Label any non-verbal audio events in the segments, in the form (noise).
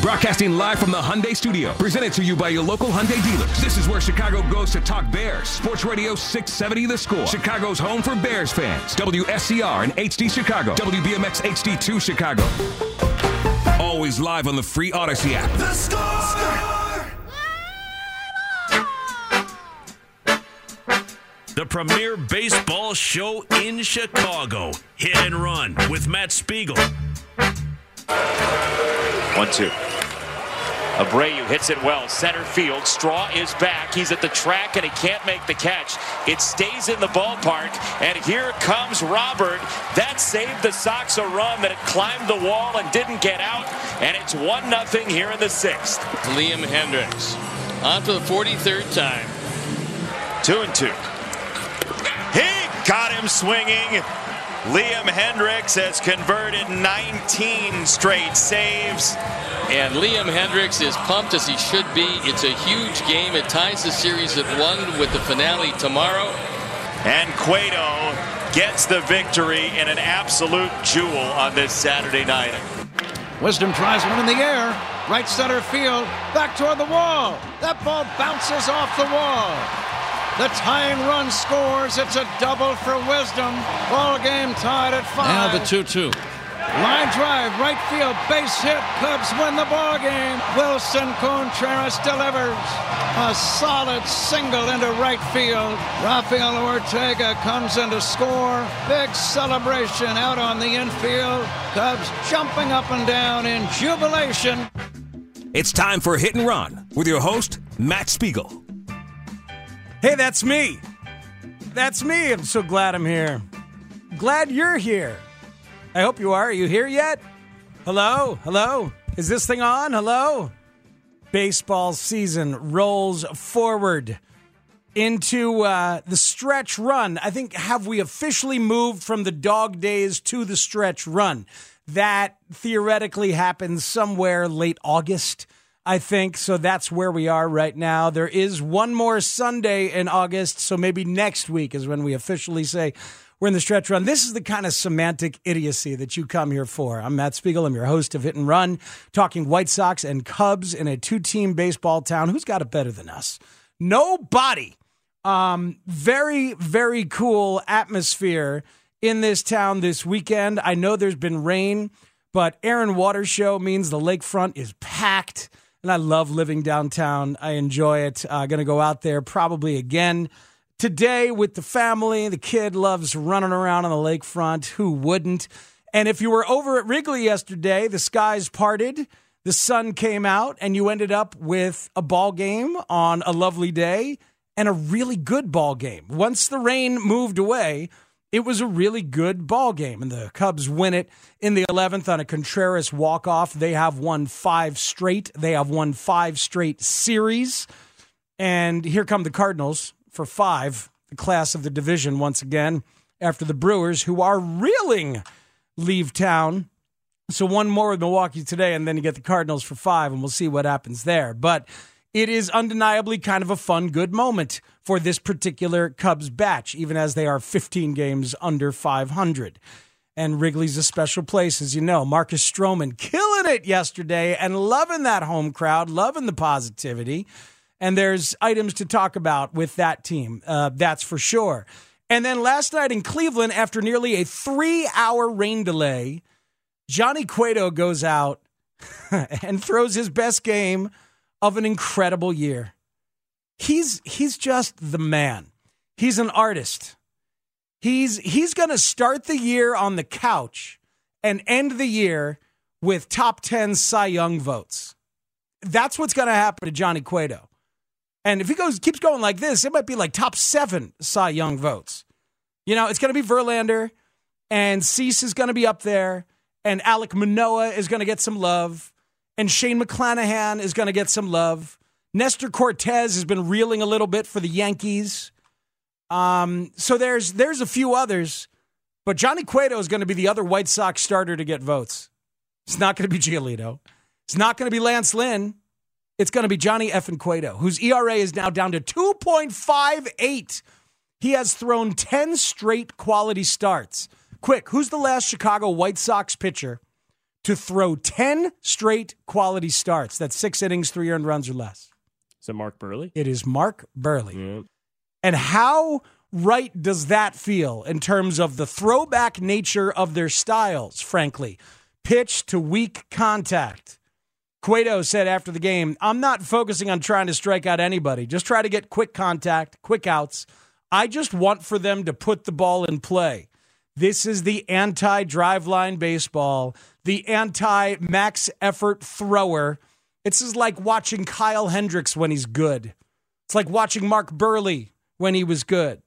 Broadcasting live from the Hyundai Studio, presented to you by your local Hyundai dealers. This is where Chicago goes to talk Bears. Sports Radio 670 The Score. Chicago's home for Bears fans. WSCR and HD Chicago. WBMX HD2 Chicago. Always live on the free Odyssey app. The Score! The premier baseball show in Chicago. Hit and run with Matt Spiegel. One, two. Abreu hits it well. Center field. Straw is back. He's at the track and he can't make the catch. It stays in the ballpark. And here comes Robert. That saved the Sox a run that had climbed the wall and didn't get out. And it's 1 0 here in the sixth. Liam Hendriks on for the 43rd time. Two and two. He got him swinging. Liam Hendriks has converted 19 straight saves. And Liam Hendriks is pumped as he should be. It's a huge game. It ties the series at one with the finale tomorrow. And Cueto gets the victory in an absolute jewel on this Saturday night. Wisdom tries one in the air. Right center field. Back toward the wall. That ball bounces off the wall. The tying run scores. It's a double for Wisdom. Ball game tied at five. Now the 2 2. Line drive, right field, base hit. Cubs win the ball game. Willson Contreras delivers a solid single into right field. Rafael Ortega comes in to score. Big celebration out on the infield. Cubs jumping up and down in jubilation. It's time for Hit and Run with your host, Matt Spiegel. Hey, that's me. That's me. I'm so glad I'm here. Glad you're here. I hope you are. Are you here yet? Hello? Hello? Is this thing on? Hello? Baseball season rolls forward into uh, the stretch run. I think, have we officially moved from the dog days to the stretch run? That theoretically happens somewhere late August. I think. So that's where we are right now. There is one more Sunday in August. So maybe next week is when we officially say we're in the stretch run. This is the kind of semantic idiocy that you come here for. I'm Matt Spiegel. I'm your host of Hit and Run, talking White Sox and Cubs in a two team baseball town. Who's got it better than us? Nobody. Um, very, very cool atmosphere in this town this weekend. I know there's been rain, but Air and Water Show means the lakefront is packed and I love living downtown. I enjoy it. Uh, going to go out there probably again today with the family. The kid loves running around on the lakefront. Who wouldn't? And if you were over at Wrigley yesterday, the skies parted, the sun came out, and you ended up with a ball game on a lovely day and a really good ball game. Once the rain moved away, it was a really good ball game, and the Cubs win it in the 11th on a Contreras walk off. They have won five straight. They have won five straight series, and here come the Cardinals for five, the class of the division once again after the Brewers, who are reeling, leave town. So one more with Milwaukee today, and then you get the Cardinals for five, and we'll see what happens there. But it is undeniably kind of a fun, good moment for this particular Cubs batch, even as they are 15 games under 500. And Wrigley's a special place, as you know. Marcus Stroman killing it yesterday and loving that home crowd, loving the positivity. And there's items to talk about with that team, uh, that's for sure. And then last night in Cleveland, after nearly a three hour rain delay, Johnny Cueto goes out (laughs) and throws his best game of an incredible year. He's he's just the man. He's an artist. He's he's going to start the year on the couch and end the year with top 10 Cy Young votes. That's what's going to happen to Johnny Cueto. And if he goes keeps going like this, it might be like top 7 Cy Young votes. You know, it's going to be Verlander and Cease is going to be up there and Alek Manoah is going to get some love and Shane McClanahan is going to get some love. Nestor Cortes has been reeling a little bit for the Yankees. Um, so there's there's a few others, but Johnny Cueto is going to be the other White Sox starter to get votes. It's not going to be Giolito. It's not going to be Lance Lynn. It's going to be Johnny Effin Cueto, whose ERA is now down to 2.58. He has thrown 10 straight quality starts. Quick, who's the last Chicago White Sox pitcher to throw 10 straight quality starts? That's six innings, three earned runs or less. Is it Mark Buehrle? It is Mark Buehrle. And how right does that feel in terms of the throwback nature of their styles, frankly? Pitch to weak contact. Cueto said after the game, I'm not focusing on trying to strike out anybody. Just try to get quick contact, quick outs. I just want for them to put the ball in play. This is the anti driveline baseball, the anti max effort thrower. It's just like watching Kyle Hendricks when he's good. It's like watching Mark Buehrle when he was good.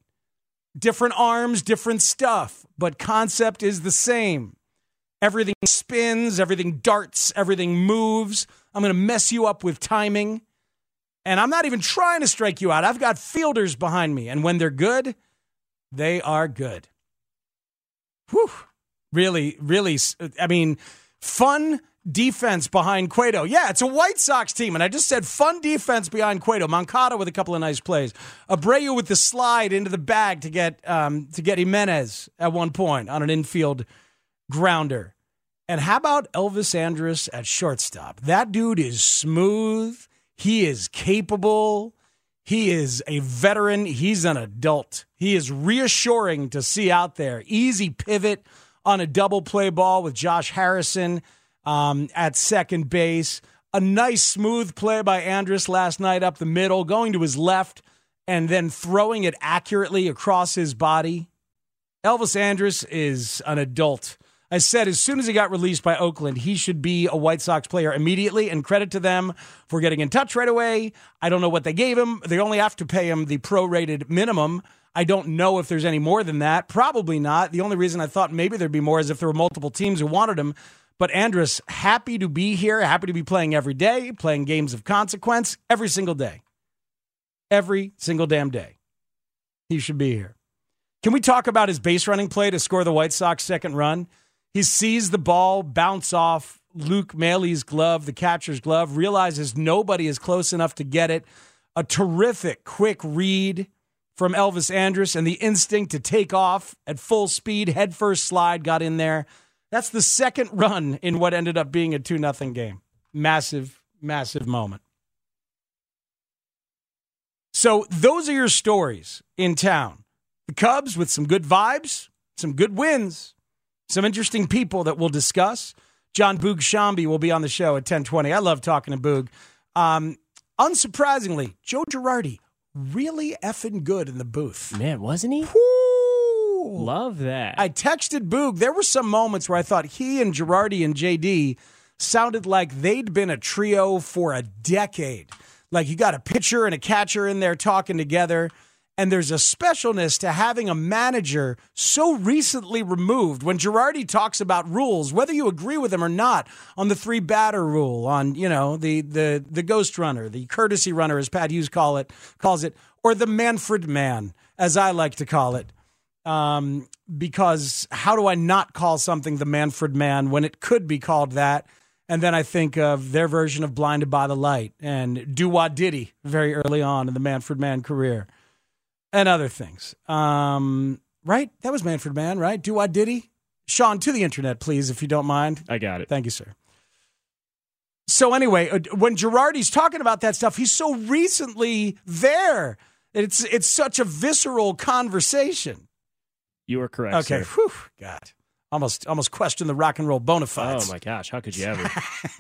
Different arms, different stuff, but concept is the same. Everything spins, everything darts, everything moves. I'm going to mess you up with timing. And I'm not even trying to strike you out. I've got fielders behind me. And when they're good, they are good. Whew. Really, really, I mean, fun defense behind Cueto. Yeah, it's a White Sox team. And I just said fun defense behind Cueto. Moncada with a couple of nice plays. Abreu with the slide into the bag to get um, to get Jimenez at one point on an infield grounder. And how about Elvis Andrus at shortstop? That dude is smooth. He is capable. He is a veteran. He's an adult. He is reassuring to see out there. Easy pivot on a double play ball with Josh Harrison um, at second base. A nice smooth play by Andrus last night up the middle, going to his left and then throwing it accurately across his body. Elvis Andrus is an adult. I said as soon as he got released by Oakland, he should be a White Sox player immediately, and credit to them for getting in touch right away. I don't know what they gave him. They only have to pay him the prorated minimum. I don't know if there's any more than that. Probably not. The only reason I thought maybe there'd be more is if there were multiple teams who wanted him. But Andrus, happy to be here, happy to be playing every day, playing games of consequence every single day. Every single damn day. He should be here. Can we talk about his base running play to score the White Sox second run? He sees the ball bounce off Luke Maile's glove, the catcher's glove, realizes nobody is close enough to get it. A terrific quick read from Elvis Andrus and the instinct to take off at full speed, head first slide got in there. That's the second run in what ended up being a 2 0 game. Massive, massive moment. So, those are your stories in town. The Cubs with some good vibes, some good wins, some interesting people that we'll discuss. Jon Boog Sciambi will be on the show at 1020. I love talking to Boog. Um, unsurprisingly, Joe Girardi, really effing good in the booth. Man, wasn't he? Woo! Love that. I texted Boog. There were some moments where I thought he and Girardi and JD sounded like they'd been a trio for a decade. Like you got a pitcher and a catcher in there talking together. And there's a specialness to having a manager so recently removed. When Girardi talks about rules, whether you agree with him or not, on the three batter rule, on you know the the the ghost runner, the courtesy runner, as Pat Hughes call it calls it, or the Manfred man, as I like to call it. Um, because how do I not call something the Manfred man when it could be called that? And then I think of their version of Blinded by the Light and Do Wah Diddy very early on in the Manfred Mann career and other things. Um, right? That was Manfred Mann, right? Do I Diddy? Sean, to the internet, please, if you don't mind. I got it. Thank you, sir. So anyway, uh, when Girardi's talking about that stuff, he's so recently there. It's it's such a visceral conversation. You are correct. Okay, sir. Whew, God, almost almost question the rock and roll bona fides. Oh my gosh, how could you ever?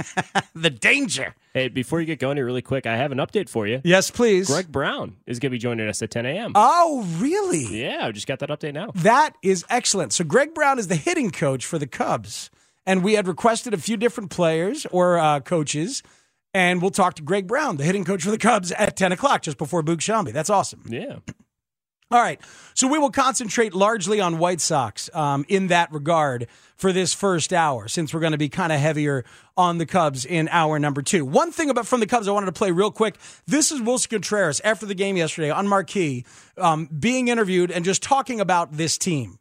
(laughs) the danger. Hey, before you get going here, really quick, I have an update for you. Yes, please. Greg Brown is going to be joining us at 10 a.m. Oh, really? Yeah, I just got that update now. That is excellent. So Greg Brown is the hitting coach for the Cubs, and we had requested a few different players or uh, coaches, and we'll talk to Greg Brown, the hitting coach for the Cubs, at 10 o'clock, just before Boog Sciambi. That's awesome. Yeah. All right. So we will concentrate largely on White Sox um, in that regard for this first hour, since we're going to be kind of heavier on the Cubs in hour number two. One thing about from the Cubs I wanted to play real quick. This is Willson Contreras after the game yesterday on Marquee, um, being interviewed and just talking about this team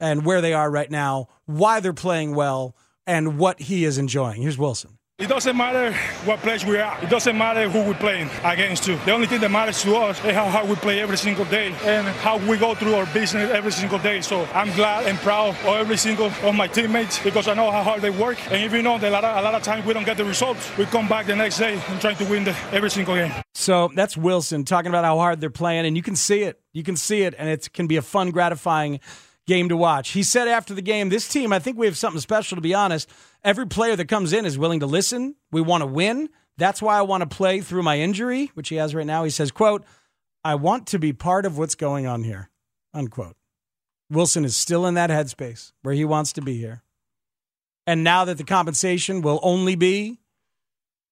and where they are right now, why they're playing well, and what he is enjoying. Here's Willson. It doesn't matter what place we are. It doesn't matter who we're playing against. To. The only thing that matters to us is how we play every single day and how we go through our business every single day. So I'm glad and proud of every single of my teammates because I know how hard they work. And even though a lot of, a lot of times we don't get the results, we come back the next day and try to win the, every single game. So that's Willson talking about how hard they're playing, and you can see it. You can see it, and it can be a fun, gratifying game to watch. He said after the game, this team, I think we have something special, to be honest. Every player that comes in is willing to listen. We want to win. That's why I want to play through my injury, which he has right now. He says, quote, I want to be part of what's going on here, unquote. Willson is still in that headspace where he wants to be here. And now that the compensation will only be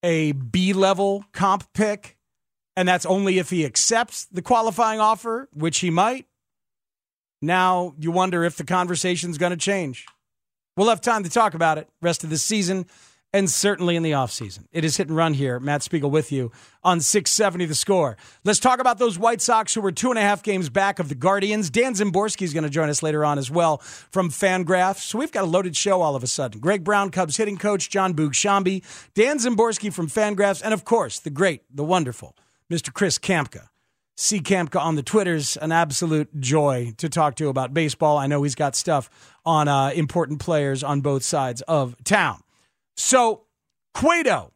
a B level comp pick, and that's only if he accepts the qualifying offer, which he might, now you wonder if the conversation's going to change. We'll have time to talk about it rest of the season and certainly in the offseason. It is hit and run here. Matt Spiegel with you on 670 the score. Let's talk about those White Sox who were two and a half games back of the Guardians. Dan Szymborski is going to join us later on as well from Fangraphs. So we've got a loaded show all of a sudden. Greg Brown, Cubs hitting coach, Jon Boog Dan Szymborski from Fangraphs, and of course, the great, the wonderful Mr. Chris Kamka. C. Kamka on the Twitters, an absolute joy to talk to about baseball. I know he's got stuff on uh, important players on both sides of town. So, Cueto.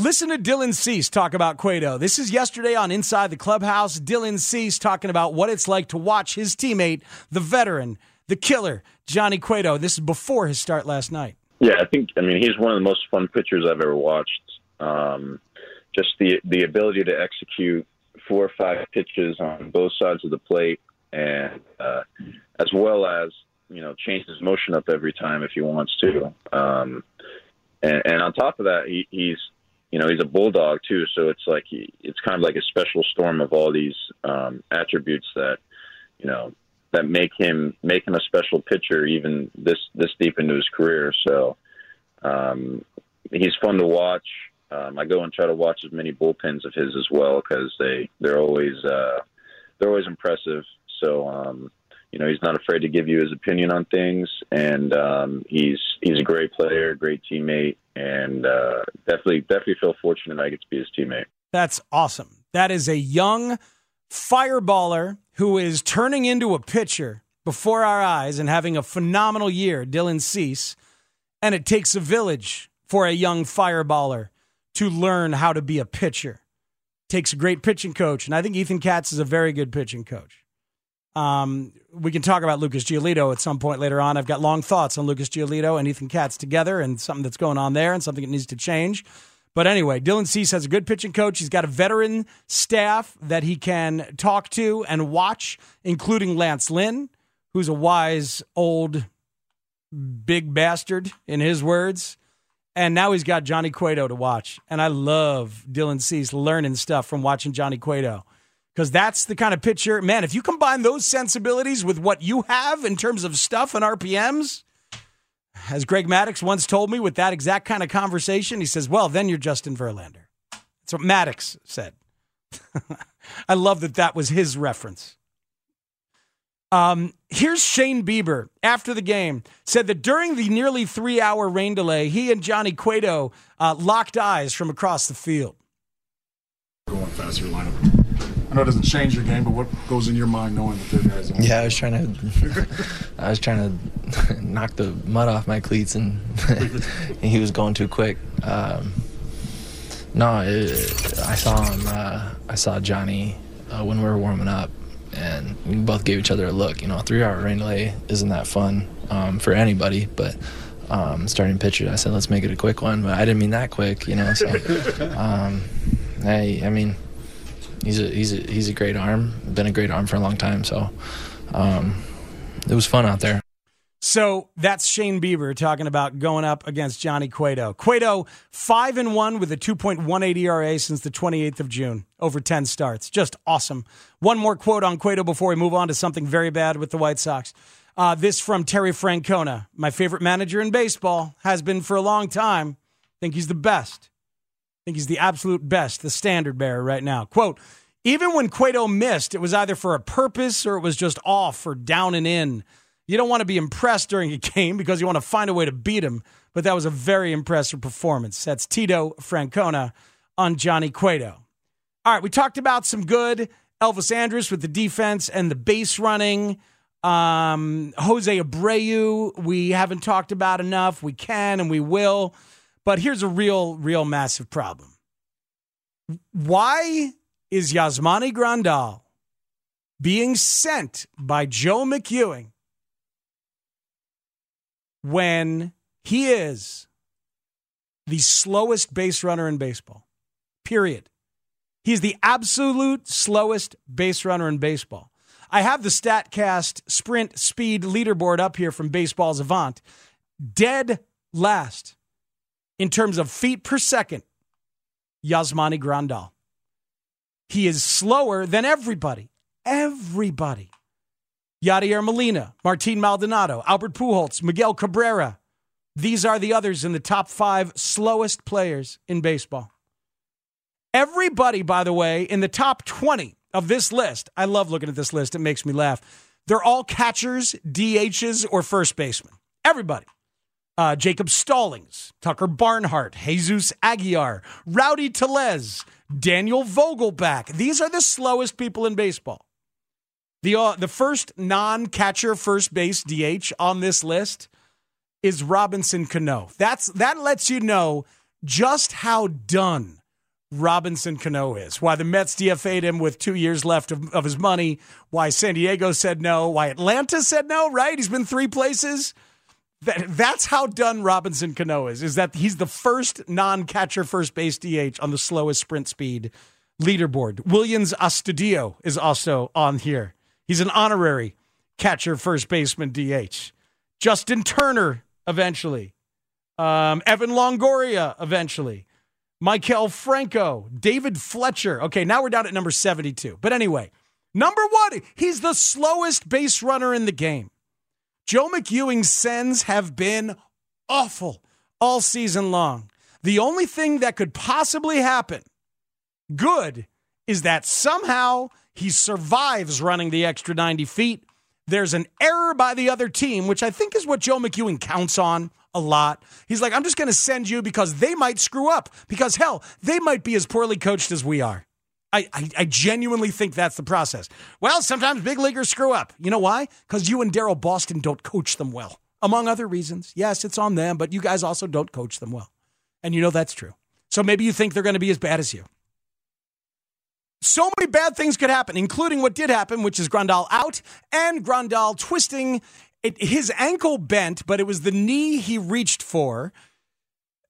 Listen to Dylan Cease talk about Cueto. This is yesterday on Inside the Clubhouse. Dylan Cease talking about what it's like to watch his teammate, the veteran, the killer, Johnny Cueto. This is before his start last night. Yeah, I think, I mean, he's one of the most fun pitchers I've ever watched. Um, just the, the ability to execute four or five pitches on both sides of the plate, and uh, as well as you know change his motion up every time if he wants to. Um, and, and on top of that, he, he's you know he's a bulldog too, so it's like he, it's kind of like a special storm of all these um, attributes that you know that make him make him a special pitcher even this this deep into his career. So um, he's fun to watch. Um, I go and try to watch as many bullpens of his as well because they they're always uh, they're always impressive. So um, you know he's not afraid to give you his opinion on things, and um, he's he's a great player, great teammate, and uh, definitely definitely feel fortunate I get to be his teammate. That's awesome. That is a young fireballer who is turning into a pitcher before our eyes and having a phenomenal year, Dylan Cease. And it takes a village for a young fireballer to learn how to be a pitcher. Takes a great pitching coach, and I think Ethan Katz is a very good pitching coach. Um, we can talk about Lucas Giolito at some point later on. I've got long thoughts on Lucas Giolito and Ethan Katz together, and something that's going on there, and something that needs to change. But anyway, Dylan Cease has a good pitching coach. He's got a veteran staff that he can talk to and watch, including Lance Lynn, who's a wise old big bastard, in his words. And now he's got Johnny Cueto to watch. And I love Dylan Cease learning stuff from watching Johnny Cueto. Because that's the kind of pitcher, man, if you combine those sensibilities with what you have in terms of stuff and RPMs, as Greg Maddux once told me with that exact kind of conversation, he says, well, then you're Justin Verlander. That's what Maddux said. (laughs) I love that that was his reference. Um, here's Shane Bieber after the game said that during the nearly three hour rain delay, he and Johnny Cueto uh, locked eyes from across the field. Going faster lineup. I know it doesn't change your game, but what goes in your mind knowing that they there guys? Yeah, I was trying to, (laughs) I was trying to (laughs) knock the mud off my cleats, and (laughs) he was going too quick. Um, no, it, I saw him. Uh, I saw Johnny uh, when we were warming up, and we both gave each other a look. You know, a three-hour rain delay isn't that fun um, for anybody, but um, starting pitcher, I said, let's make it a quick one, but I didn't mean that quick. You know, so (laughs) um, I, I mean he's a he's a he's a great arm. Been a great arm for a long time. So um, it was fun out there. So that's Shane Bieber talking about going up against Johnny Cueto. Cueto five and one with a 2.18 ERA since the 28th of June, over 10 starts. Just awesome. One more quote on Cueto before we move on to something very bad with the White Sox. Uh, this from Terry Francona, my favorite manager in baseball, has been for a long time. Think he's the best. Think he's the absolute best, the standard bearer right now. Quote, even when Cueto missed, it was either for a purpose or it was just off or down and in. You don't want to be impressed during a game because you want to find a way to beat him, but that was a very impressive performance. That's Tito Francona on Johnny Cueto. All right, we talked about some good Elvis Andrus with the defense and the base running. Um, Jose Abreu, we haven't talked about enough. We can and we will. But here's a real, real massive problem. Why is Yasmani Grandal being sent by Joe McEwing when he is the slowest base runner in baseball? Period. He's the absolute slowest base runner in baseball. I have the StatCast sprint speed leaderboard up here from Baseball Savant. Dead last in terms of feet per second, Yasmani Grandal. He is slower than everybody. Everybody. Yadier Molina, Martin Maldonado, Albert Pujols, Miguel Cabrera. These are the others in the top five slowest players in baseball. Everybody, by the way, in the top 20 of this list, I love looking at this list. It makes me laugh. They're all catchers, DHs, or first basemen. Everybody. Uh, Jacob Stallings, Tucker Barnhart, Jesus Aguilar, Rowdy Tellez, Daniel Vogelbach. These are the slowest people in baseball. The, uh, the first non catcher first base DH on this list is Robinson Cano. That's, that lets you know just how done Robinson Cano is. Why the Mets DFA'd him with two years left of, of his money. Why San Diego said no. Why Atlanta said no, right? He's been three places. That, that's how done Robinson Cano is, is that he's the first non catcher first base DH on the slowest sprint speed leaderboard. Willians Astudillo is also on here. He's an honorary catcher first baseman DH. Justin Turner eventually. Um, Evan Longoria eventually. Maikel Franco, David Fletcher. Okay, now we're down at number 72. But anyway, number one, he's the slowest base runner in the game. Joe McEwing's sends have been awful all season long. The only thing that could possibly happen good is that somehow he survives running the extra 90 feet. There's an error by the other team, which I think is what Joe McEwing counts on a lot. He's like, I'm just going to send you because they might screw up. Because hell, they might be as poorly coached as we are. I, I, I, genuinely think that's the process. Well, sometimes big leaguers screw up. You know why? Because you and Daryl Boston don't coach them well, among other reasons. Yes, it's on them, but you guys also don't coach them well. And you know that's true. So maybe you think they're going to be as bad as you. So many bad things could happen, including what did happen, which is Grandal out and Grandal twisting it, his ankle bent, but it was the knee he reached for.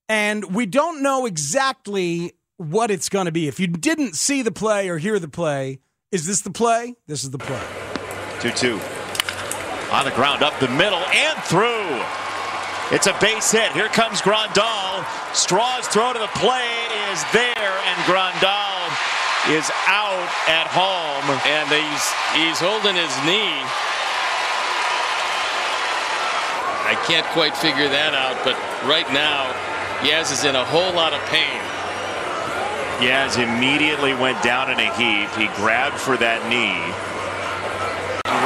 And we don't know exactly what it's going to be. If you didn't see the play or hear the play, is this the play? This is the play. 2 2. On the ground, up the middle, and through. It's a base hit. Here comes Grandal. Straw's throw to the play is there, and Grandal is out at home. And he's, he's holding his knee. I can't quite figure that out, but right now, Yaz is in a whole lot of pain. Yaz immediately went down in a heap. He grabbed for that knee.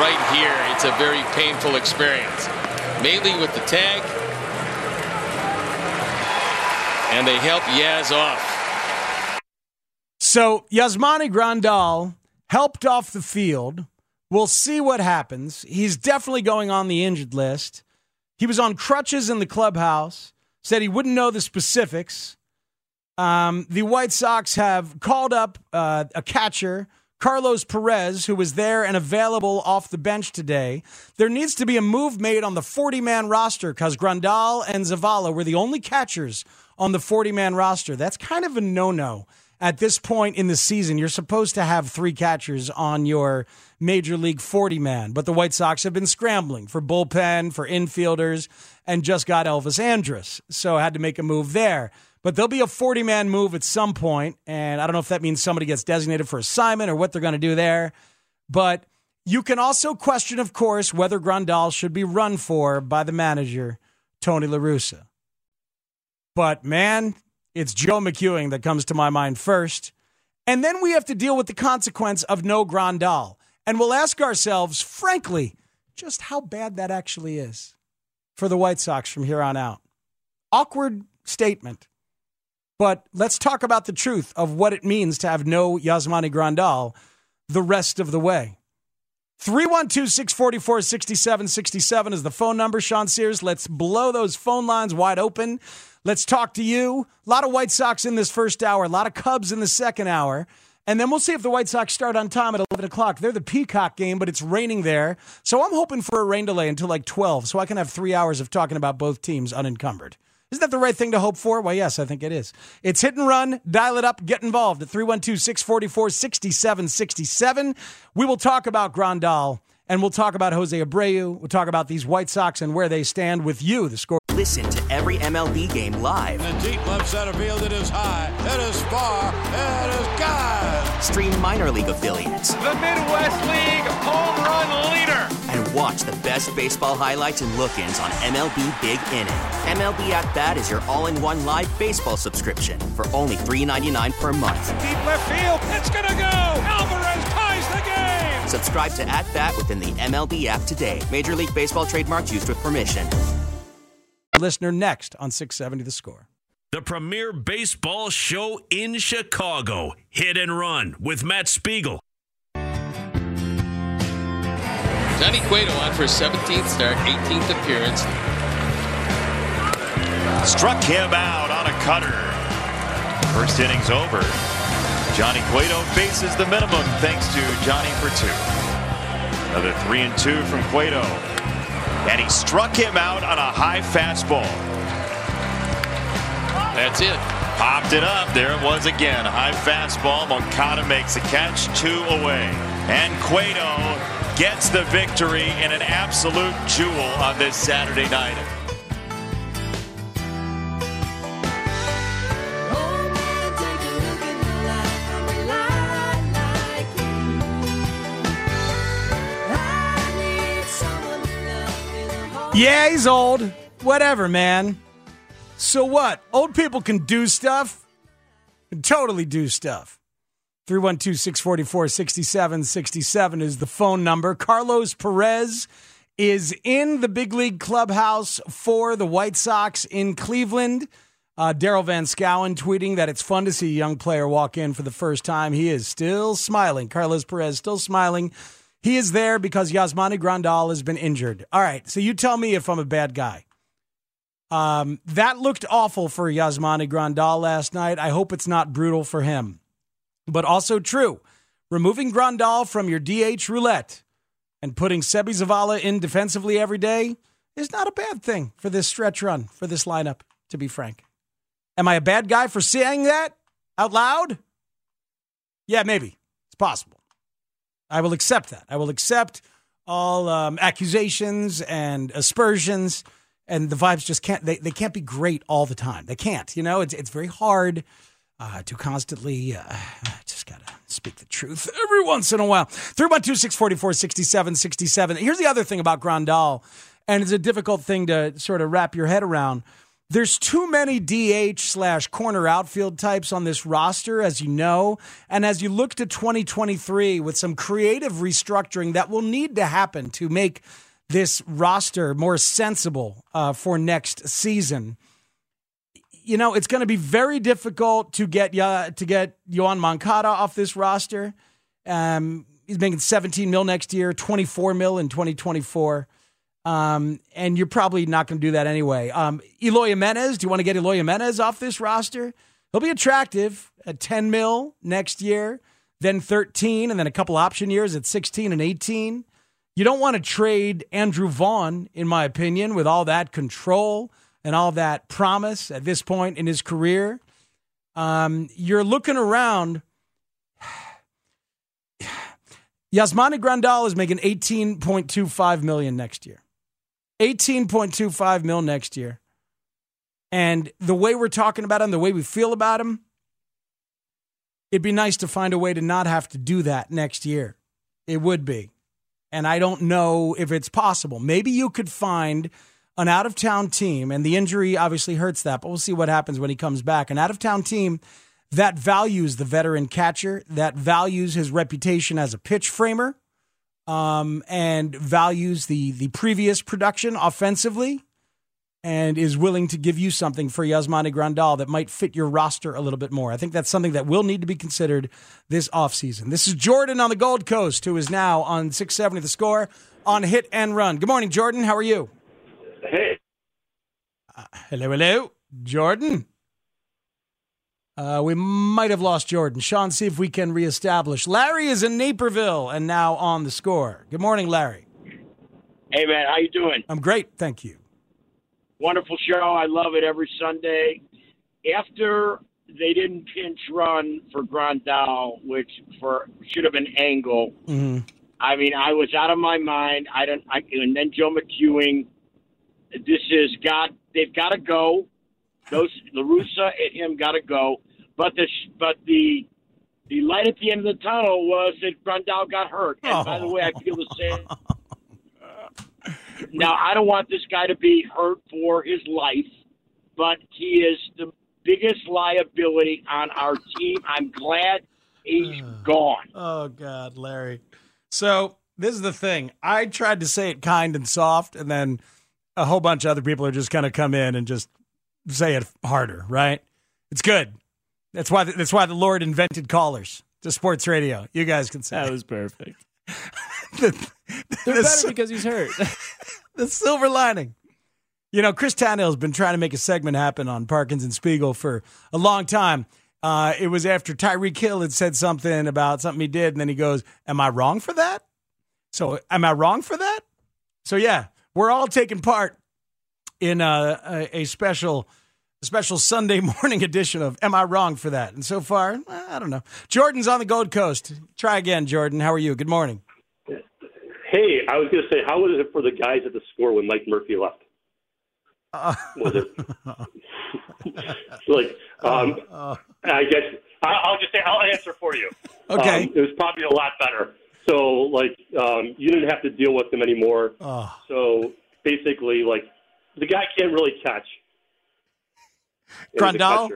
Right here, it's a very painful experience. Maile with the tag. And they help Yaz off. So Yasmani Grandal helped off the field. We'll see what happens. He's definitely going on the injured list. He was on crutches in the clubhouse, said he wouldn't know the specifics. Um, the White Sox have called up uh, a catcher, Carlos Perez, who was there and available off the bench today. There needs to be a move made on the 40 man roster because Grandal and Zavala were the only catchers on the 40 man roster. That's kind of a no no. At this point in the season, you're supposed to have three catchers on your major league 40 man, but the White Sox have been scrambling for bullpen, for infielders, and just got Elvis Andrus. So had to make a move there. But there'll be a 40 man move at some point, and I don't know if that means somebody gets designated for assignment or what they're going to do there. But you can also question, of course, whether Grandal should be run for by the manager, Tony La Russa. But man, it's Joe McEwing that comes to my mind first. And then we have to deal with the consequence of no Grandal. And we'll ask ourselves, frankly, just how bad that actually is for the White Sox from here on out. Awkward statement. But let's talk about the truth of what it means to have no Yasmani Grandal the rest of the way. 312 644 6767 is the phone number. Sean Sears, let's blow those phone lines wide open. Let's talk to you. A lot of White Sox in this first hour, a lot of Cubs in the second hour. And then we'll see if the White Sox start on time at 11 o'clock. They're the Peacock game, but it's raining there. So I'm hoping for a rain delay until like 12 so I can have three hours of talking about both teams unencumbered. Isn't that the right thing to hope for? Well, yes, I think it is. It's hit and run. Dial it up. Get involved at 312 644 6767. We will talk about Grandal and we'll talk about Jose Abreu. We'll talk about these White Sox and where they stand with you, the score. Listen to every MLB game live. In the deep left center field, it is high, it is far, it is God. Stream minor league affiliates. The Midwest League home run leader. And watch the best baseball highlights and look ins on MLB Big Inning. MLB At Bat is your all in one live baseball subscription for only $3.99 per month. Deep left field, it's going to go. Alvarez ties the game. Subscribe to At Bat within the MLB app today. Major League Baseball trademarks used with permission. Listener next on 670 The Score. The premier baseball show in Chicago. Hit and run with Matt Spiegel. Johnny Cueto on for 17th start, 18th appearance. Struck him out on a cutter. First inning's over. Johnny Cueto faces the minimum thanks to Johnny for two. Another three and two from Cueto. And he struck him out on a high fastball. That's it. Popped it up. There it was again. High fastball. Moncada makes a catch. Two away. And Cueto gets the victory in an absolute jewel on this Saturday night. Yeah, he's old. Whatever, man. So what? Old people can do stuff. Can totally do stuff. 312 644 6767 is the phone number. Carlos Perez is in the big league clubhouse for the White Sox in Cleveland. Uh, Daryl Van Schouwen tweeting that it's fun to see a young player walk in for the first time. He is still smiling. Carlos Perez still smiling. He is there because Yasmani Grandal has been injured. All right, so you tell me if I'm a bad guy. Um, that looked awful for Yasmani Grandal last night. I hope it's not brutal for him. But also true, removing Grandal from your DH roulette and putting Seby Zavala in defensively every day is not a bad thing for this stretch run, for this lineup, to be frank. Am I a bad guy for saying that out loud? Yeah, maybe. It's possible. I will accept that. I will accept all um, accusations and aspersions, and the vibes just can't. They, they can't be great all the time. They can't. You know, it's it's very hard uh, to constantly. Uh, (sighs) just gotta speak the truth every once in a while. Three one two six forty four sixty seven sixty seven. Here's the other thing about Grandal, and it's a difficult thing to sort of wrap your head around. There's too many DH slash corner outfield types on this roster, as you know. And as you look to 2023 with some creative restructuring that will need to happen to make this roster more sensible uh, for next season, you know, it's going to be very difficult to get uh, to get Yoan Moncada off this roster. Um, he's making 17 mil next year, 24 mil in 2024. Um, and you're probably not going to do that anyway. Um, Eloy Jimenez, do you want to get Eloy Jimenez off this roster? He'll be attractive at 10 mil next year, then 13, and then a couple option years at 16 and 18. You don't want to trade Andrew Vaughn, in my opinion, with all that control and all that promise at this point in his career. Um, you're looking around. (sighs) Yasmani Grandal is making 18.25 million next year. 18.25 mil next year. And the way we're talking about him, the way we feel about him, it'd be nice to find a way to not have to do that next year. It would be. And I don't know if it's possible. Maybe you could find an out of town team, and the injury obviously hurts that, but we'll see what happens when he comes back. An out of town team that values the veteran catcher, that values his reputation as a pitch framer, um, and values the the previous production offensively, and is willing to give you something for Yasmani Grandal that might fit your roster a little bit more. I think that's something that will need to be considered this offseason. This is Jordan on the Gold Coast, who is now on 670 the score on hit and run. Good morning, Jordan. How are you? Hey. Uh, hello, hello. Jordan. Uh, we might have lost Jordan. Sean, see if we can reestablish. Larry is in Naperville and now on the score. Good morning, Larry. Hey, man. How you doing? I'm great. Thank you. Wonderful show. I love it every Sunday. After they didn't pinch run for Grandal, which for should have been Engel. Mm-hmm. I mean, I was out of my mind. I don't. I, and then Joe McEwing. This is got. They've got to go. Those La Russa and him got to go. But the but the the light at the end of the tunnel was that Grandal got hurt. And oh. by the way, I feel the same. (laughs) now I don't want this guy to be hurt for his life, but he is the biggest liability on our team. I'm glad he's (sighs) gone. Oh God, Larry. So this is the thing. I tried to say it kind and soft, and then a whole bunch of other people are just kind of come in and just say it harder. Right? It's good. That's why. That's why the Lord invented callers to sports radio. You guys can say that was perfect. (laughs) the, They're the, better because he's hurt. (laughs) (laughs) the silver lining. You know, Chris Tannehill's been trying to make a segment happen on Parkins and Spiegel for a long time. Uh, it was after Tyreek Hill had said something about something he did, and then he goes, "Am I wrong for that?" So, am I wrong for that? So, yeah, we're all taking part in a, a, a special, special Sunday (laughs) morning edition of "Am I Wrong for That?" And so far, I don't know. Jordan's on the Gold Coast. Try again, Jordan. How are you? Good morning. Hey, I was going to say, how was it for the guys at the score when Mike Murphy left? Uh, was it like (laughs) um, uh, I guess I'll just say I'll answer for you. Okay, um, it was probably a lot better. So like um, you didn't have to deal with them anymore. Uh, so basically, like the guy can't really catch. Grandal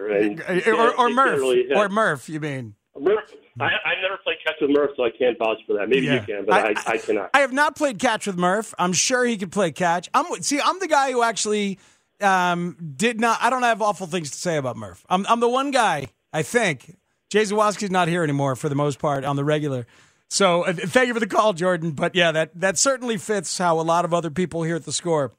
or, or, Murph really or Murph, you mean? Murph. I, I never played catch with Murph, so I can't vouch for that. Maybe yeah. you can, but I, I, I, cannot. I have not played catch with Murph. I'm sure he could play catch. I'm see. I'm the guy who actually um, did not. I don't have awful things to say about Murph. I'm, I'm the one guy I think. Jay Zawaski's not here anymore for the most part on the regular. So uh, thank you for the call, Jordan. But yeah, that that certainly fits how a lot of other people here at the score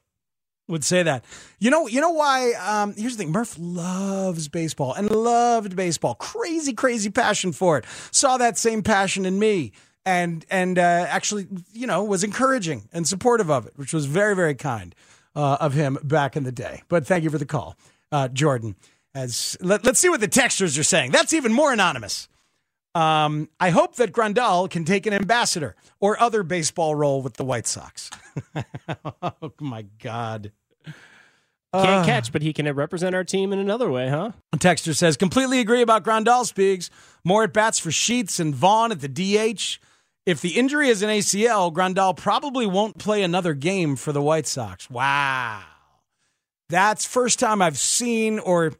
would say that. You know, you know why? Um, here's the thing: Murph loves baseball and loved baseball. Crazy, crazy passion for it. Saw that same passion in me, and and uh, actually, you know, was encouraging and supportive of it, which was very, very kind uh, of him back in the day. But thank you for the call, uh, Jordan. As let, us see what the texters are saying. That's even more anonymous. Um, I hope that Grandal can take an ambassador or other baseball role with the White Sox. (laughs) oh my God. Can't uh, catch, but he can represent our team in another way, huh? Texter says, completely agree about Grandal Speaks. More at bats for Sheets and Vaughn at the DH. If the injury is an ACL, Grandal probably won't play another game for the White Sox. Wow. That's first time I've seen or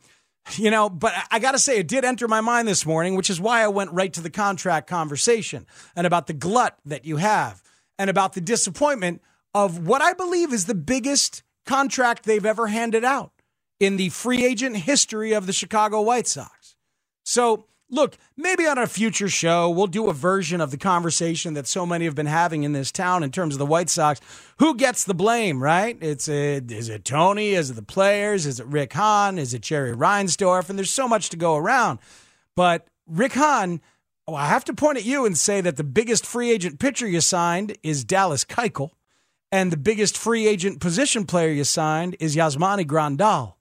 you know, but I got to say, it did enter my mind this morning, which is why I went right to the contract conversation and about the glut that you have and about the disappointment of what I believe is the biggest contract they've ever handed out in the free agent history of the Chicago White Sox. So, look, maybe on a future show, we'll do a version of the conversation that so many have been having in this town in terms of the White Sox. Who gets the blame, right? It's a, is it Tony? Is it the players? Is it Rick Hahn? Is it Jerry Reinsdorf? And there's so much to go around. But Rick Hahn, oh, I have to point at you and say that the biggest free agent pitcher you signed is Dallas Keuchel. And the biggest free agent position player you signed is Yasmani Grandal.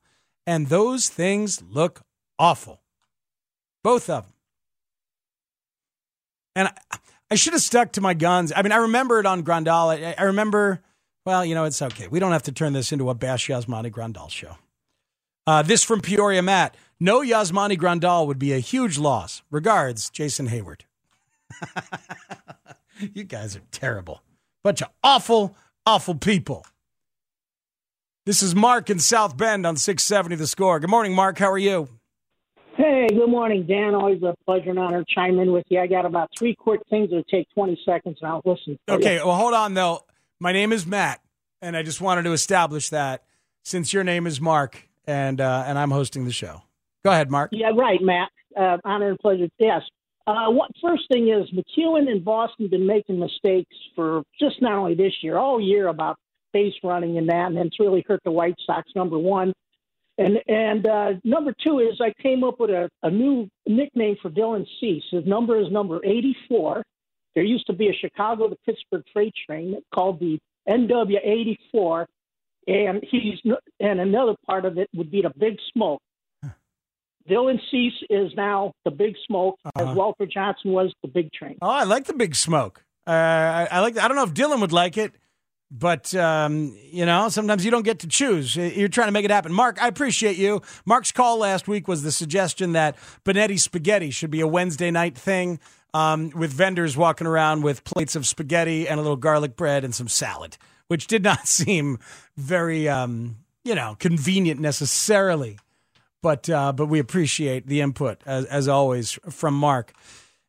And those things look awful. Both of them. And I, I should have stuck to my guns. I mean, I remember it on Grandal. I, I remember, well, you know, it's okay. We don't have to turn this into a Bash Yasmani Grandal show. Uh, this from Peoria Matt. No Yasmani Grandal would be a huge loss. Regards, Jason Heyward. (laughs) you guys are terrible. Bunch of awful, awful people. This is Mark in South Bend on 670 The Score. Good morning, Mark. How are you? Hey, good morning, Dan. Always a pleasure and honor to chime in with you. I got about three quick things that take 20 seconds, and I'll listen. Okay, you. well, hold on, though. My name is Matt, and I just wanted to establish that since your name is Mark and uh, and I'm hosting the show. Go ahead, Mark. Yeah, right, Matt. Uh, honor and pleasure. Yes. Uh, what, first thing is McEwing and Boston been making mistakes for just not only this year, all year about base running and that, and it's really hurt the White Sox. Number one, and and uh, number two is I came up with a, a new nickname for Dylan Cease. His number is number 84. There used to be a Chicago to Pittsburgh freight train called the NW84, and he's and another part of it would be the Big Smoke. Dylan Cease is now the Big Smoke, uh-huh. as Walter Johnson was the Big Train. Oh, I like the Big Smoke. Uh, I, I like. I don't know if Dylan would like it. But um, you know, sometimes you don't get to choose. You're trying to make it happen. Mark, I appreciate you. Mark's call last week was the suggestion that Benetti spaghetti should be a Wednesday night thing, um, with vendors walking around with plates of spaghetti and a little garlic bread and some salad, which did not (laughs) seem very, um, you know, convenient necessarily. But uh, but we appreciate the input as, as always from Mark.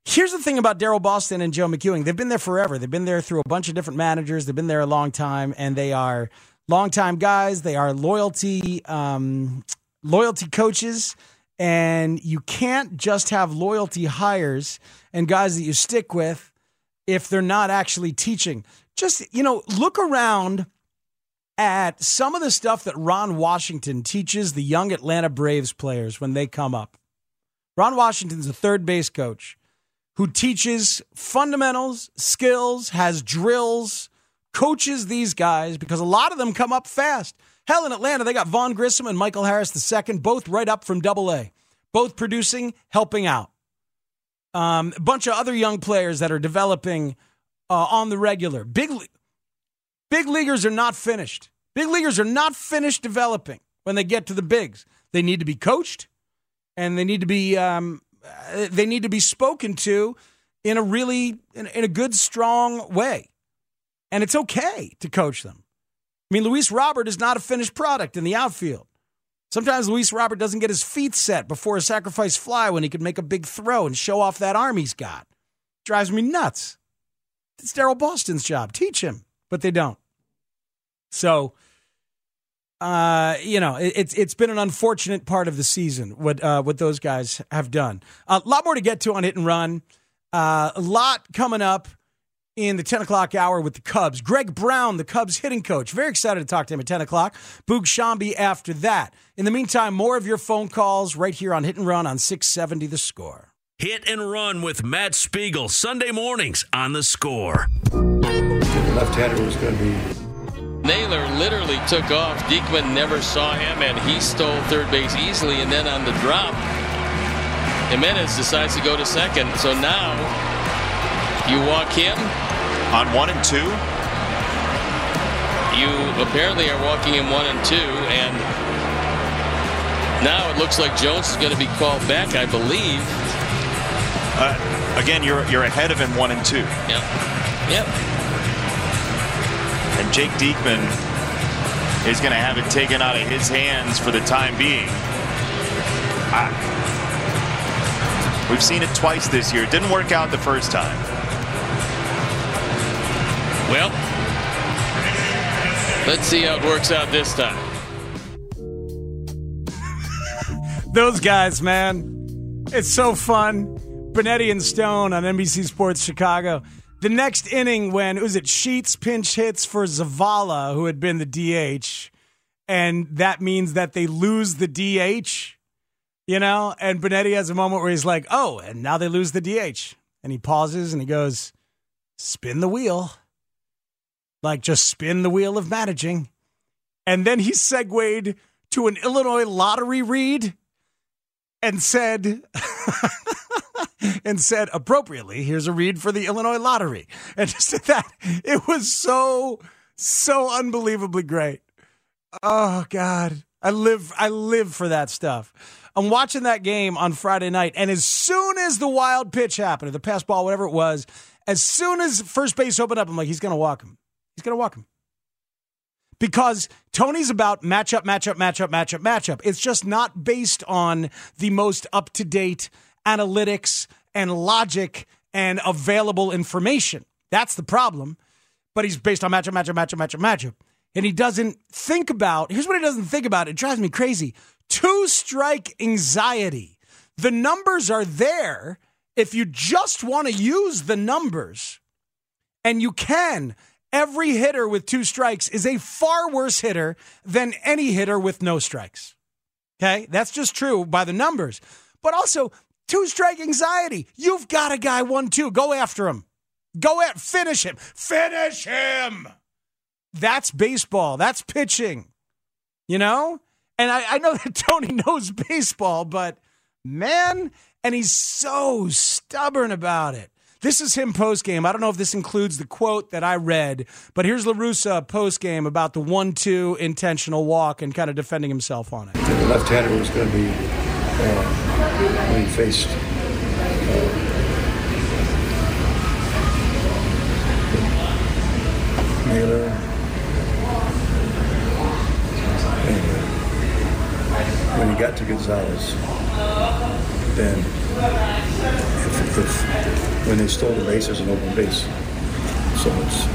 Here's the thing about Daryl Boston and Joe McEwing. They've been there forever. They've been there through a bunch of different managers. They've been there a long time, and they are longtime guys. They are loyalty um, loyalty coaches, and you can't just have loyalty hires and guys that you stick with if they're not actually teaching. Just you know, look around at some of the stuff that Ron Washington teaches the young Atlanta Braves players when they come up. Ron Washington's a third base coach who teaches fundamentals, skills, has drills, coaches these guys because a lot of them come up fast. Hell, in Atlanta, they got Vaughn Grissom and Michael Harris II, both right up from double A, both producing, helping out. Um, a bunch of other young players that are developing uh, on the regular. Big, big leaguers are not finished. Big leaguers are not finished developing when they get to the bigs. They need to be coached and they need to be um, uh, they need to be spoken to in a really in, in a good strong way and it's okay to coach them i mean luis robert is not a finished product in the outfield. Sometimes luis robert doesn't get his feet set before a sacrifice fly when he could make a big throw and show off that arm he's got. Drives me nuts. It's daryl boston's job. Teach him but they don't. So uh, you know, it, it's it's been an unfortunate part of the season what uh, what those guys have done. A lot more to get to on hit and run. Uh, a lot coming up in the 10 o'clock hour with the Cubs. Greg Brown, the Cubs hitting coach. Very excited to talk to him at 10 o'clock. Boog Sciambi after that. In the meantime, more of your phone calls right here on Hit and Run on 670 The Score. Hit and Run with Matt Spiegel, Sunday mornings on The Score. Left-hander was going to be Naylor literally took off. Diekman never saw him, and he stole third base easily. And then on the drop, Jimenez decides to go to second. So now you walk him on one and two. You apparently are walking in one and two, and now it looks like Jones is going to be called back, I believe. Uh, again, you're you're ahead of him one and two. Yep. Yep and Jake Diekman is going to have it taken out of his hands for the time being. I, we've seen it twice this year. It didn't work out the first time. Well, let's see how it works out this time. (laughs) Those guys, man. It's so fun. Benetti and Stone on NBC Sports Chicago the next inning when was it Sheets pinch hits for Zavala, who had been the DH, and that means that they lose the DH, you know. And Benetti has a moment where he's like, "Oh, and now they lose the DH," and he pauses and he goes, "Spin the wheel, like just spin the wheel of managing," and then he segued to an Illinois lottery read and said (laughs) and said appropriately, here's a read for the Illinois lottery. And (laughs) just did that. It was so, so unbelievably great. Oh God. I live I live for that stuff. I'm watching that game on Friday night, and as soon as the wild pitch happened, or the pass ball, whatever it was, as soon as first base opened up, I'm like, he's gonna walk him. He's gonna walk him. Because Tony's about matchup, matchup, matchup, matchup, matchup. It's just not based on the most up to date analytics and logic and available information. That's the problem. But he's based on matchup, matchup, matchup, matchup, matchup. And he doesn't think about here's what he doesn't think about. It drives me crazy. Two strike anxiety. The numbers are there if you just want to use the numbers. And you can. Every hitter with two strikes is a far worse hitter than any hitter with no strikes. Okay? That's just true by the numbers. But also, two strike anxiety. You've got a guy one two. Go after him. Go at finish him. Finish him. That's baseball. That's pitching. You know? And I, I know (laughs) that Tony knows baseball, but man, and he's so stubborn about it. This is him post game. I don't know if this includes the quote that I read, but here's La Russa post game about the one two intentional walk and kind of defending himself on it. The left hander was going to be uh, when he faced uh. Anyway, when he got to Gonzalez, then if, if when they stole the base, there's an open base, so it's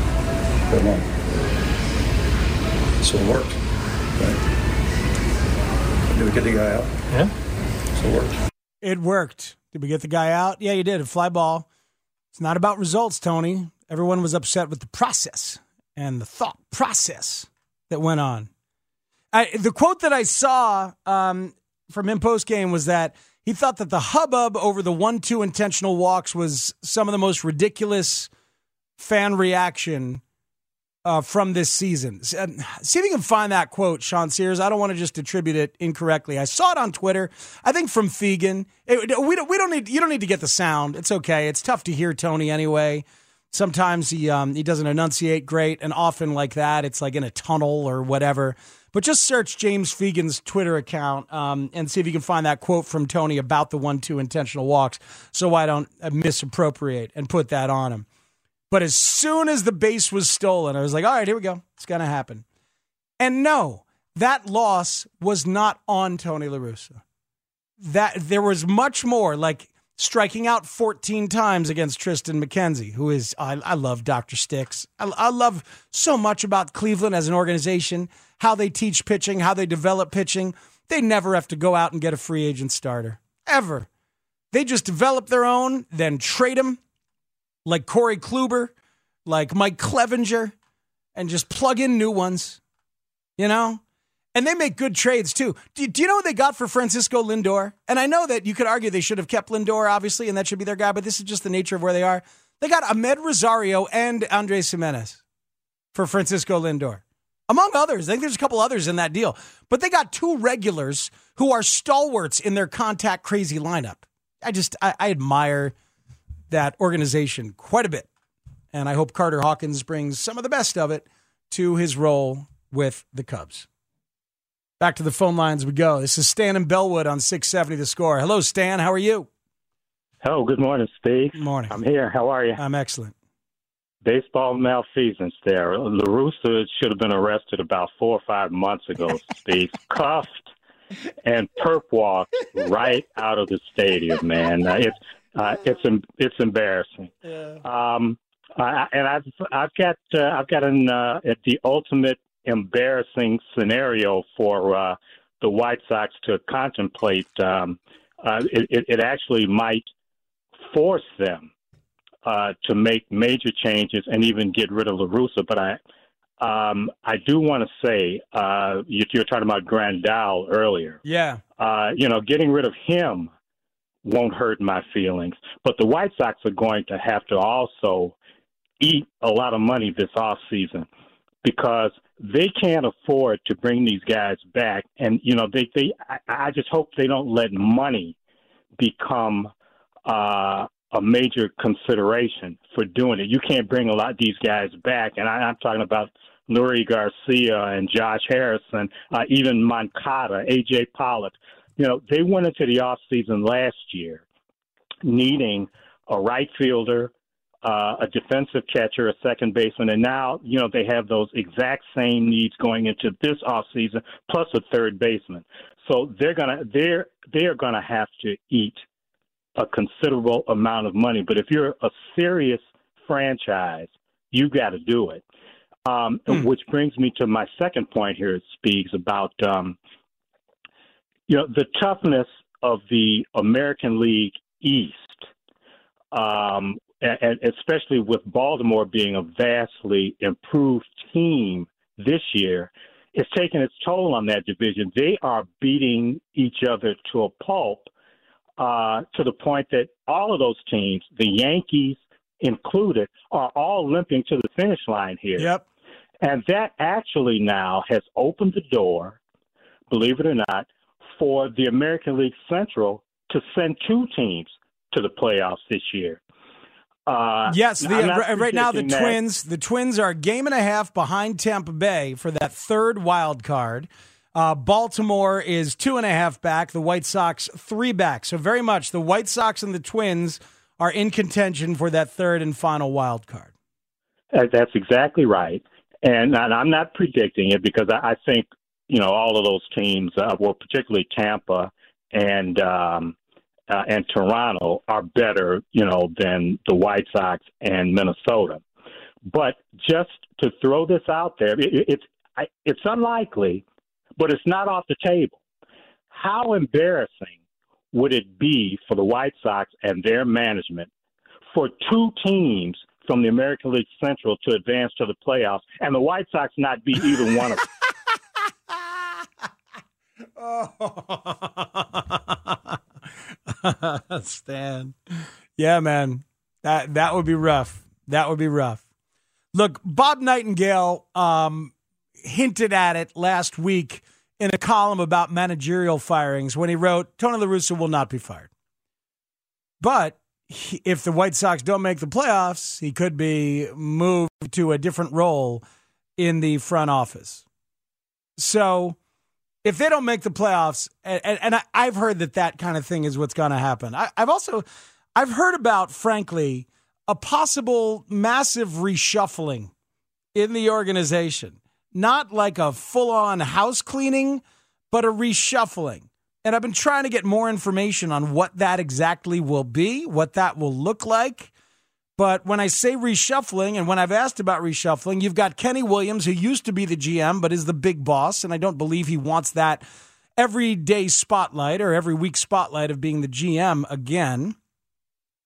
they're long. So it worked, right? Did we get the guy out? Yeah. So it worked. It worked. Did we get the guy out? Yeah, you did. A fly ball. It's not about results, Tony. Everyone was upset with the process and the thought process that went on. I, the quote that I saw um, from him post game was that he thought that the hubbub over the one-two intentional walks was some of the most ridiculous fan reaction uh, from this season. Um, see if you can find that quote, Sean Sears. I don't want to just attribute it incorrectly. I saw it on Twitter. I think from Fegan. It, we don't. We don't need. You don't need to get the sound. It's okay. It's tough to hear Tony anyway. Sometimes he um, he doesn't enunciate great, and often like that, it's like in a tunnel or whatever. But just search James Fegan's Twitter account um, and see if you can find that quote from Tony about the one-two intentional walks, so I don't uh, misappropriate and put that on him. But as soon as the base was stolen, I was like, all right, here we go. It's going to happen. And no, that loss was not on Tony La Russa. That there was much more like striking out 14 times against Triston McKenzie, who is, I, I love Dr. Sticks. I, I love so much about Cleveland as an organization, how they teach pitching, how they develop pitching. They never have to go out and get a free agent starter, ever. They just develop their own, then trade them like Corey Kluber, like Mike Clevinger, and just plug in new ones, you know? And they make good trades too. Do, do, you know what they got for Francisco Lindor? And I know that you could argue they should have kept Lindor, obviously, and that should be their guy, but this is just the nature of where they are. They got Amed Rosario and Andres Gimenez for Francisco Lindor, among others. I think there's a couple others in that deal, but they got two regulars who are stalwarts in their contact crazy lineup. I just, I, I admire that organization quite a bit. And I hope Carter Hawkins brings some of the best of it to his role with the Cubs. Back to the phone lines we go. This is Stan and Bellwood on 670 The Score. Hello, Stan. How are you? Oh, good morning, Steve. Good morning. I'm here. How are you? I'm excellent. Baseball malfeasance there. La Russa should have been arrested about four or five months ago, (laughs) Steve. Cuffed and perp walked right out of the stadium, man. Uh, it's uh, it's it's embarrassing. Yeah. Um, I, and I've I've got uh, I've got an uh, the ultimate embarrassing scenario for uh, the White Sox to contemplate. Um, uh, it, it actually might force them uh, to make major changes and even get rid of La Russa. But I um, I do want to say uh, you, you were talking about Grandal earlier. Yeah. Uh, you know, getting rid of him won't hurt my feelings. But the White Sox are going to have to also eat a lot of money this off season because they can't afford to bring these guys back. And you know, they they I, I just hope they don't let money become uh, a major consideration for doing it. You can't bring a lot of these guys back, and I, I'm talking about Leury Garcia and Josh Harrison, uh, even Moncada, AJ Pollock. You know, they went into the off season last year needing a right fielder, uh, a defensive catcher, a second baseman, and now you know they have those exact same needs going into this off season, plus a third baseman. So they're gonna they're they're gonna have to eat a considerable amount of money. But if you're a serious franchise, you got to do it. Um, Hmm. Which brings me to my second point here. It speaks about um, you know the toughness of the American League East, um, and, and especially with Baltimore being a vastly improved team this year. It's taking its toll on that division. They are beating each other to a pulp uh, to the point that all of those teams, the Yankees included, are all limping to the finish line here. Yep. And that actually now has opened the door, believe it or not, for the American League Central to send two teams to the playoffs this year. Uh, Yes, the, right, right now the that. Twins. The Twins are a game and a half behind Tampa Bay for that third wild card. Uh, Baltimore is two and a half back. The White Sox three back. So very much the White Sox and the Twins are in contention for that third and final wild card. Uh, That's exactly right. And, I'm not predicting it because I, think, you know, all of those teams, uh, well, particularly Tampa and um, uh, and Toronto, are better, you know, than the White Sox and Minnesota. But just to throw this out there, it- it's I, it's unlikely, but it's not off the table. How embarrassing would it be for the White Sox and their management for two teams from the American League Central to advance to the playoffs, and the White Sox not be either one of them. oh. (laughs) Stan. Yeah, man. That that would be rough. That would be rough. Look, Bob Nightingale um, hinted at it last week in a column about managerial firings when he wrote, Tony La Russa will not be fired. But he- if the White Sox don't make the playoffs, he could be moved to a different role in the front office. So if they don't make the playoffs, and, and, and I, I've heard that that kind of thing is what's going to happen. I, I've also, I've heard about, frankly, a possible massive reshuffling in the organization. Not like a full on house cleaning, but a reshuffling. And I've been trying to get more information on what that exactly will be, what that will look like. But when I say reshuffling, and when I've asked about reshuffling, you've got Kenny Williams, who used to be the GM, but is the big boss. And I don't believe he wants that everyday spotlight or every week spotlight of being the GM again.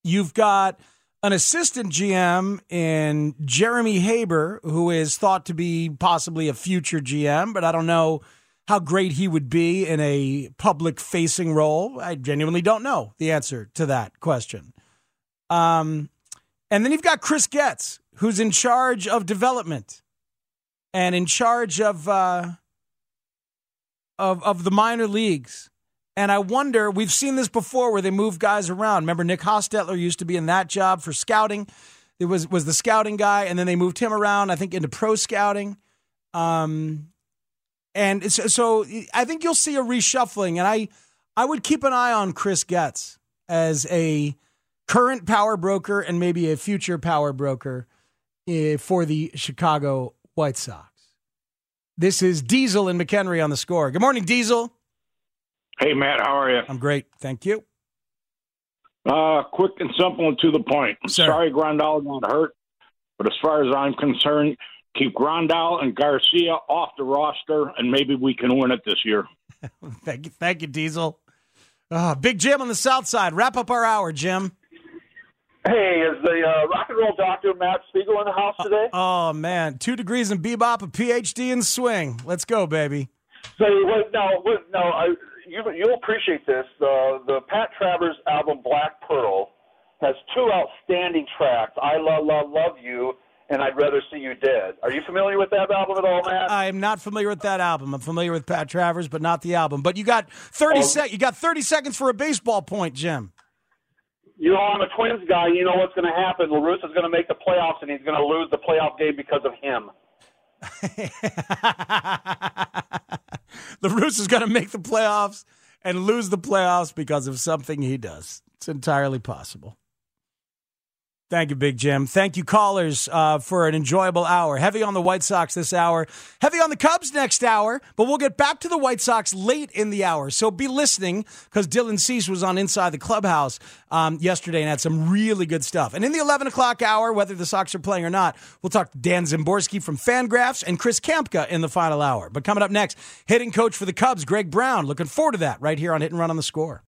You've got an assistant GM in Jeremy Haber, who is thought to be possibly a future GM, but I don't know how great he would be in a public facing role. I genuinely don't know the answer to that question. Um, and then you've got Chris Getz, who's in charge of development and in charge of uh, of of the minor leagues. And I wonder, we've seen this before where they move guys around. Remember, Nick Hostetler used to be in that job for scouting. It was was the scouting guy, and then they moved him around, I think, into pro scouting. Um, and so, so I think you'll see a reshuffling. And I I would keep an eye on Chris Getz as a current power broker and maybe a future power broker eh, for the Chicago White Sox. This is Diesel and McHenry on the score. Good morning, Diesel. Hey, Matt, how are you? I'm great. Thank you. Uh, quick and simple and to the point. Sorry Grandal got hurt, but as far as I'm concerned, keep Grandal and Garcia off the roster, and maybe we can win it this year. (laughs) Thank you, thank you, Diesel. Ah, Big Jim on the South Side. Wrap up our hour, Jim. Hey, is the uh, rock and roll doctor Matt Spiegel in the house today? Oh man, two degrees in bebop, a PhD in swing. Let's go, baby. So wait, no, wait, no, I, you you'll appreciate this. The the Pat Travers album Black Pearl has two outstanding tracks, "I Love Love Love You" and I'd rather see you dead. Are you familiar with that album at all, Matt? I am not familiar with that album. I'm familiar with Pat Travers, but not the album. But you got 30 Oh. sec- you got 30 seconds for a baseball point, Jim. You know, I'm a Twins guy. You know what's going to happen. La Russa's going to make the playoffs, and he's going to lose the playoff game because of him. The Rooster's going to make the playoffs and lose the playoffs because of something he does. It's entirely possible. Thank you, Big Jim. Thank you, callers, uh, for an enjoyable hour. Heavy on the White Sox this hour, heavy on the Cubs next hour, but we'll get back to the White Sox late in the hour. So be listening because Dylan Cease was on Inside the Clubhouse um, yesterday and had some really good stuff. And in the 11 o'clock hour, whether the Sox are playing or not, we'll talk to Dan Szymborski from Fangraphs and Chris Kamka in the final hour. But coming up next, hitting coach for the Cubs, Greg Brown. Looking forward to that right here on Hit and Run on the Score.